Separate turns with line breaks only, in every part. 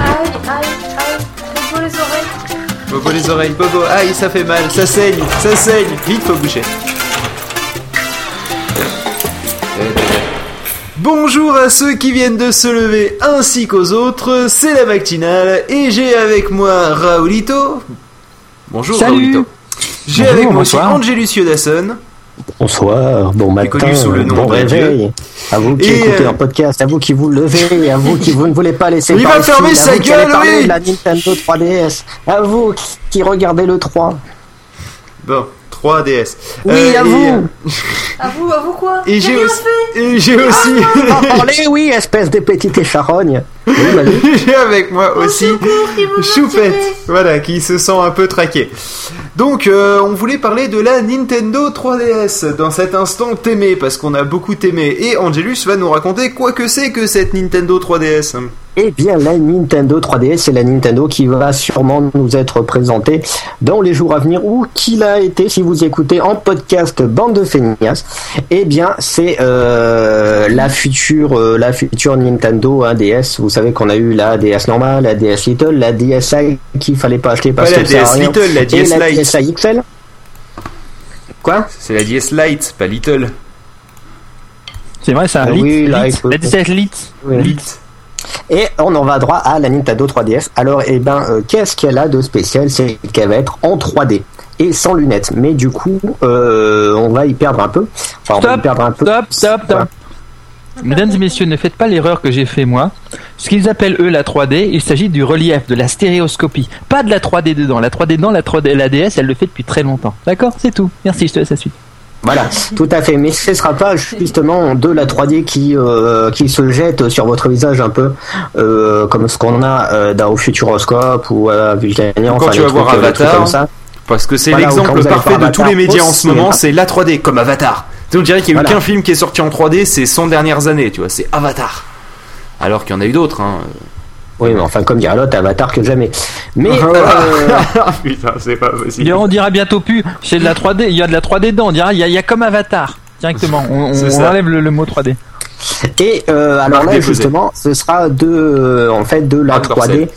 Aïe, aïe, aïe. Bobo les oreilles.
Bobo les oreilles, Bobo, aïe, ça fait mal, ça saigne, ça saigne. Vite, faut boucher. Bonjour à ceux qui viennent de se lever ainsi qu'aux autres, c'est la matinale et j'ai avec moi Raoulito. Bonjour
Salut.
Raoulito. J'ai
Bonjour,
avec moi aussi
bonsoir.
Angélus Yodasson.
Bonsoir, bon matin,
connu sous le nom
bon réveil. À vous qui
Et,
écoutez
euh,
un podcast, à vous qui vous levez, à vous qui vous ne voulez pas laisser
Il va fermer sa
vous
gueule, oui.
de la Nintendo 3DS, à vous qui- qui regardez le 3.
Bon, 3DS.
Oui,
Euh,
à
et,
vous.
euh,
À vous, à vous quoi
Et
J'ai
aussi, et j'ai aussi,
Parlez, oui, espèce de petite écharogne. Oui,
j'ai avec moi
Au
aussi
secours,
Choupette, voilà, qui se sent un peu traqué. Donc, euh, on voulait parler de la Nintendo 3DS dans cet instant t'aimé, parce qu'on a beaucoup aimé. Et Angelus va nous raconter quoi que c'est que cette Nintendo 3DS.
Eh bien, la Nintendo 3DS, c'est la Nintendo qui va sûrement nous être présentée dans les jours à venir ou qui l'a été si vous écoutez en podcast Bande de Feignas. Eh bien, c'est euh, la future, euh, la future Nintendo hein, DS. Vous savez qu'on a eu la DS normale, la DS Little, la DSi qu'il fallait pas acheter parce
Pas la
que ça à
DS
rien,
Little, la
et
DS
la
Lite.
DSi XL. Quoi?
C'est la DS Lite, pas Little.
C'est vrai, c'est un lit.
oui, là,
lit.
il faut-
La 17 lit.
Oui.
Lite.
Et on en va droit à la Nintendo 3DS. Alors, eh ben, euh, qu'est-ce qu'elle a de spécial? C'est qu'elle va être en 3D et sans lunettes. Mais du coup, euh, on va y perdre un peu. Enfin, on va y
Stop,
perdre un peu.
stop, stop, stop. Mesdames et messieurs, ne faites pas l'erreur que j'ai fait moi. Ce qu'ils appellent eux la 3D, il s'agit du relief, de la stéréoscopie. Pas de la 3D dedans. La 3D dedans, la 3D, la DS, elle le fait depuis très longtemps. D'accord? C'est tout. Merci, je te laisse la suite.
Voilà, tout à fait. Mais ce sera pas justement de la 3D qui euh, qui se jette sur votre visage un peu euh, comme ce qu'on a euh, dans au Futuroscope ou à Vulcania.
Quand
enfin,
tu vas voir
trucs, euh,
Avatar,
comme ça.
Parce que c'est l'exemple parfait de tous les médias en ce moment,
cinéma.
c'est la 3D, comme Avatar. On dirait qu'il y a eu
Voilà.
qu'un film qui est sorti en 3D ces 100 dernières années, tu vois, c'est Avatar. Alors qu'il y en a eu d'autres, hein.
Oui, mais enfin, comme dirait l'autre, Avatar que jamais. Mais euh,
Putain, c'est pas possible.
Et on dira bientôt plus, c'est de la 3D, il y a de la 3D dedans, on dira, il y a, il y a comme Avatar. Directement, on, enlève le, le mot 3D.
Et euh, alors là, justement, ce sera de, euh, en fait, de la
Marque
3D
Dorcel.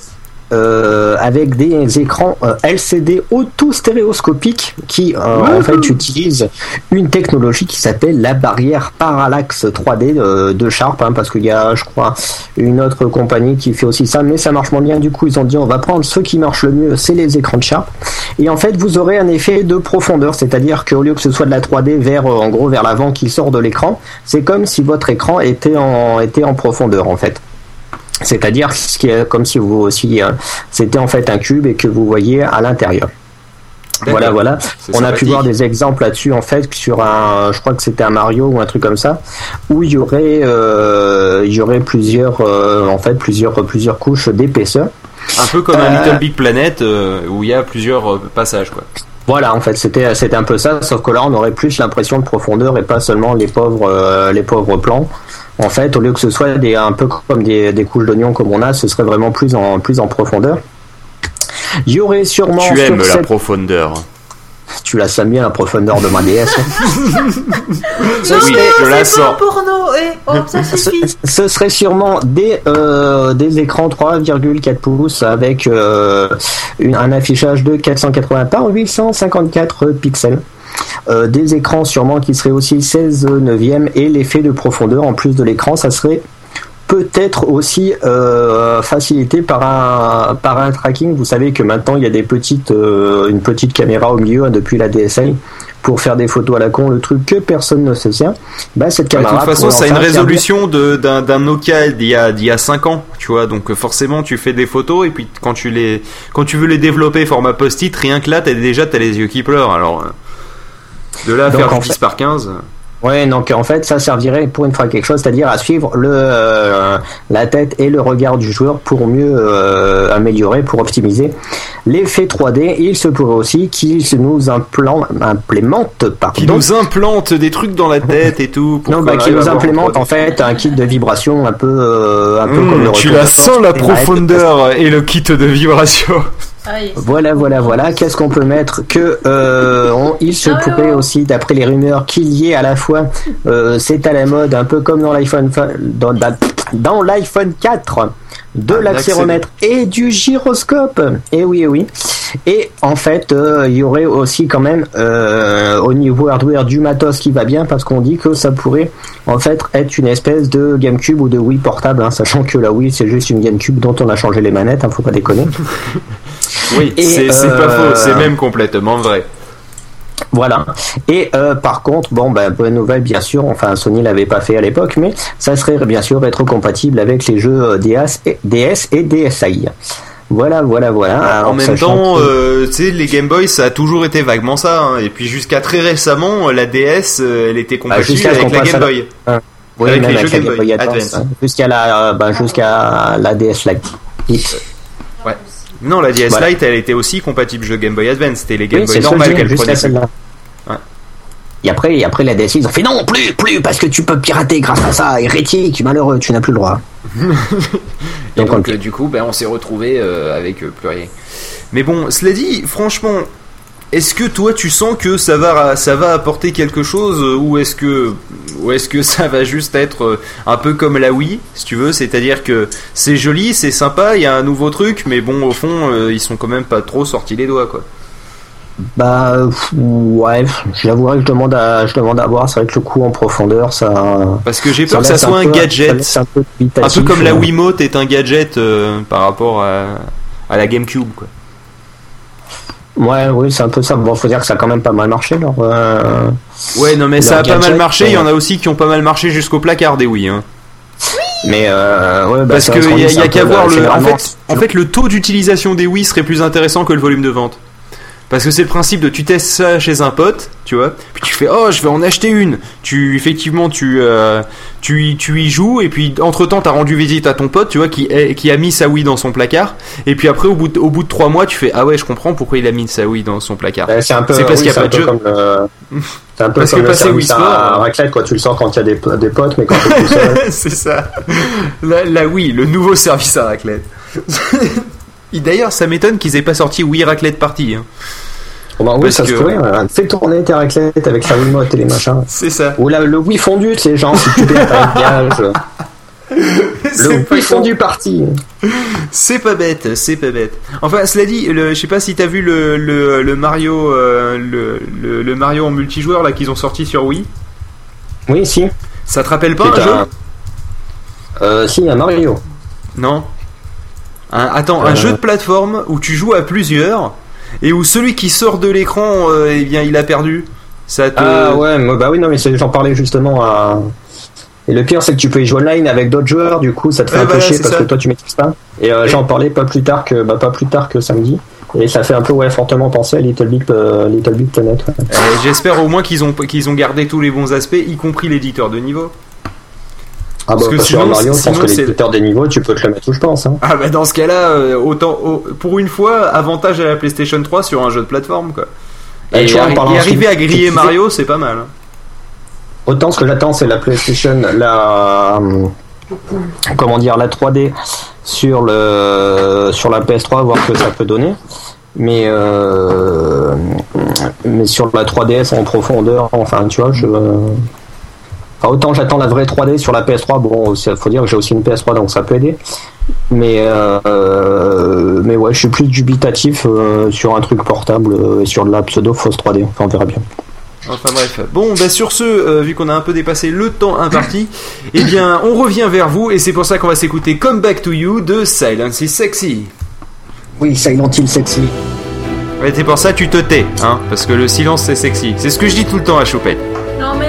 Euh, avec des écrans euh, LCD auto-stéréoscopiques qui, euh, en fait, utilisent une technologie qui s'appelle la barrière parallaxe 3D de, de Sharp, hein, parce qu'il y a, je crois, une autre compagnie qui fait aussi ça, mais ça marche moins bien. Du coup, ils ont dit, on va prendre ce qui marche le mieux, c'est les écrans de Sharp. Et en fait, vous aurez un effet de profondeur, c'est-à-dire qu'au lieu que ce soit de la 3D vers, euh, en gros, vers l'avant qui sort de l'écran, c'est comme si votre écran était en, était en profondeur, en fait. C'est-à-dire ce qui est comme si vous aussi, euh, c'était en fait un cube et que vous voyez à l'intérieur. Voilà, voilà. On a pu voir des exemples là-dessus en fait sur un, je crois que c'était un Mario ou un truc comme ça, où il y aurait, euh, il y aurait plusieurs, euh, en fait plusieurs, plusieurs couches d'épaisseur.
Un peu comme un
Euh,
Little Big Planet euh, où il y a plusieurs passages, quoi.
Voilà, en fait, c'était c'était un peu ça, sauf que là, on aurait plus l'impression de profondeur et pas seulement les pauvres euh, les pauvres plans. En fait, au lieu que ce soit des un peu comme des, des couches d'oignons comme on a, ce serait vraiment plus en plus en profondeur. Il y aurait sûrement
Tu
sur
aimes la
cette-
profondeur.
tu la sens bien la profondeur de ma DS. hein. Ce
Non, mais
je la
c'est pas
sens.
porno. Eh, oh, ça.
Ce, ce serait sûrement des, euh, des écrans 3,4 pouces avec euh, une- un affichage de 480 par 854 pixels. Euh, des écrans sûrement qui seraient aussi 16 neuvième et l'effet de profondeur en plus de l'écran, ça serait peut-être aussi euh, facilité par un par un tracking. Vous savez que maintenant il y a des petites euh, une petite caméra au milieu hein, depuis la DSL pour faire des photos à la con, le truc que personne ne se sert. Bah cette
Bah, de
caméra
toute façon, ça a une résolution de- d'un d'un Nokia d'il y a d'il y a 5 ans, tu vois. Donc forcément, tu fais des photos et puis quand tu les quand tu veux les développer format post-it, rien que là, t'as déjà t'as les yeux qui pleurent. Alors de là à
Donc,
faire
en
du 10
fait-
par 15.
Ouais, donc en fait, ça servirait pour une fois quelque chose, c'est-à-dire à suivre le euh, la tête et le regard du joueur pour mieux euh, améliorer, pour optimiser l'effet 3D. Il se pourrait aussi qu'il se nous implan- implémente, pardon,
Qui nous implante des trucs dans la tête et tout. pour
non, bah, qui
arrive à
nous implémente
en
en fait un kit de vibration un peu, euh, un peu
Mmh,
comme le
tu la
de
sens la profondeur et le kit de vibration.
Aïe.
Voilà, voilà, voilà. Qu'est-ce qu'on peut mettre Que euh, on- il se
Ah
pourrait
ouais.
aussi, d'après les rumeurs, qu'il y ait à la fois, euh, c'est à la mode, un peu comme dans l'iPhone, fa- dans, dans- dans l'iPhone 4, de
Ah,
l'accéléromètre et du gyroscope. Et oui, et oui. Et en fait, euh, il y aurait aussi quand même euh, au niveau hardware du matos qui va bien, parce qu'on dit que ça pourrait en fait être une espèce de GameCube ou de Wii portable, hein, sachant que la Wii c'est juste une GameCube dont on a changé les manettes, hein, faut pas déconner.
Oui, c'est pas
euh,
faux, c'est même complètement vrai.
Voilà. Et euh, par contre, bon, ben, bonne nouvelle, bien sûr. Enfin, Sony l'avait pas fait à l'époque, mais ça serait bien sûr rétrocompatible avec les jeux euh, DS et, DS et DSi. Voilà, voilà, voilà. Alors,
en même temps,
que-
euh, tu sais, les Game Boy, ça a toujours été vaguement ça. hein. Et puis jusqu'à très récemment, la DS, euh, elle était compatible
Bah, jusqu'à ce
avec la Game
la-
Boy.
oui,
avec
même
les
avec
jeux
la
Game
Game
Boy
Boy Advance,
Advance.
hein, jusqu'à la, ben, jusqu'à la DS Lite.
Non, la DS
Voilà.
Lite, elle était aussi compatible jeu Game Boy Advance. C'était les Game
Oui,
Boy
c'est ce que je
normales qu'elle prenait.
celle-là.
Ouais.
Et après, et après la DS, ils ont fait non, plus, plus, parce que tu peux pirater grâce à ça, hérétique, malheureux, tu n'as plus le droit.
Et
Donc,
donc,
on-
euh, du coup, ben, on s'est retrouvé avec euh, plus rien. Mais bon, cela dit, franchement, est-ce que toi tu sens que ça va, ça va apporter quelque chose euh, ou est-ce que, ou est-ce que ça va juste être euh, un peu comme la Wii, si tu veux, c'est-à-dire que c'est joli, c'est sympa, il y a un nouveau truc, mais bon, au fond, euh, ils sont quand même pas trop sortis les doigts, quoi.
Bah ouais, j'avouerais que je demande à, je demande à voir. C'est vrai que le coup en profondeur, ça.
Parce que j'ai peur que ça soit un
peu-
gadget,
un peu,
un peu
dubitatif,
comme la. Wiimote est un gadget euh, par rapport à, à la GameCube, quoi.
Ouais, oui, c'est un peu ça. Bon, faut dire que ça a quand même pas mal marché. Alors, euh,
Ouais, non, mais ça a
Leur
pas mal marché. Il y en a aussi qui ont pas mal marché jusqu'au placard des Wii. Hein.
mais euh, ouais, bah,
Parce qu'il y a, qu'à voir le. En fait, en fait, le taux d'utilisation des Wii serait plus intéressant que le volume de vente. Parce que c'est le principe de tu testes ça chez un pote, tu vois, puis tu fais oh je vais en acheter une. Tu effectivement tu euh, tu y, tu y joues et puis entre temps t'as rendu visite à ton pote, tu vois, qui qui a mis sa Wii dans son placard. Et puis après au bout de, au bout de trois mois tu fais ah ouais je comprends pourquoi il a mis sa Wii dans son placard.
bah, c'est un peu.
C'est parce
oui,
qu'il y a pas de jeu.
comme le- C'est un peu
Parce que
comme le
passer
service
Wii Sport,
à
euh,
raclette, quoi. Tu le sens quand il y a des, des potes, mais quand t'es tout seul.
c'est ça. La, la Wii, le nouveau service à raclette. D'ailleurs, ça m'étonne qu'ils aient pas sorti Wii Raclette Party. hein.
Bon, oui,
Parce
ça se pourrait. euh, Fais tourner tes raclettes avec sa remote et les machins.
C'est ça.
Ou le Wii fondu, c'est genre, si tu perds. Le Wii fondu parti.
C'est pas bête, c'est pas bête. Enfin, cela dit, le, je sais pas si t'as vu le, le, le Mario, euh, le, le, le Mario en multijoueur là qu'ils ont sorti sur Wii.
Oui, si.
Ça te rappelle pas un jeu
Euh, si, un Mario.
Non. Un- attends, un
Euh.
jeu de plateforme où tu joues à plusieurs et où celui qui sort de l'écran, euh, eh bien, il a perdu. Ça te...
Ah ouais, mais- bah oui, non, mais j'en parlais justement à. Et le pire, c'est que tu peux y jouer online avec d'autres joueurs, du coup, ça te fait
Ouais,
un peu
voilà,
chier parce
ça.
que toi, tu maîtrises pas. Et euh,
Et-
j'en parlais pas plus tard que, bah, pas plus tard que samedi. Et ça fait un peu, ouais, fortement penser à Little Big, euh, Little Big Planet. ouais.
Euh, J'espère au moins qu'ils ont, qu'ils ont gardé tous les bons aspects, y compris l'éditeur de niveau.
Ah bah,
Parce que
parce
sinon,
Mario, je pense que l'éditeur des niveaux, tu peux te le mettre où je pense. Hein.
Ah bah dans ce cas-là, euh, autant au- pour une fois, avantage à la PlayStation 3 sur un jeu de plateforme quoi.
Bah,
Et,
tu vois, en
arri-
parlant
et arriver à griller Mario, c'est pas mal.
Autant ce que j'attends, c'est la PlayStation, la hum, comment dire, la 3D sur le sur la PS3, voir ce que ça peut donner. Mais euh, mais sur la 3DS en profondeur, enfin, tu vois, je enfin, autant j'attends la vraie 3D sur la PS3. Bon, il faut dire que j'ai aussi une PS3, donc ça peut aider. Mais euh, mais ouais, je suis plus dubitatif euh, sur un truc portable euh, et sur de la pseudo fausse 3D. Enfin, on verra bien.
Enfin bref. Bon, bah sur ce, euh, vu qu'on a un peu dépassé le temps imparti, eh bien on revient vers vous et c'est pour ça qu'on va s'écouter Come Back to You de Silence is Sexy.
Oui, Silent Hill sexy.
Ouais, c'est pour ça que tu te tais, hein, parce que le silence c'est sexy. C'est ce que je dis tout le temps à Choupette.
Non mais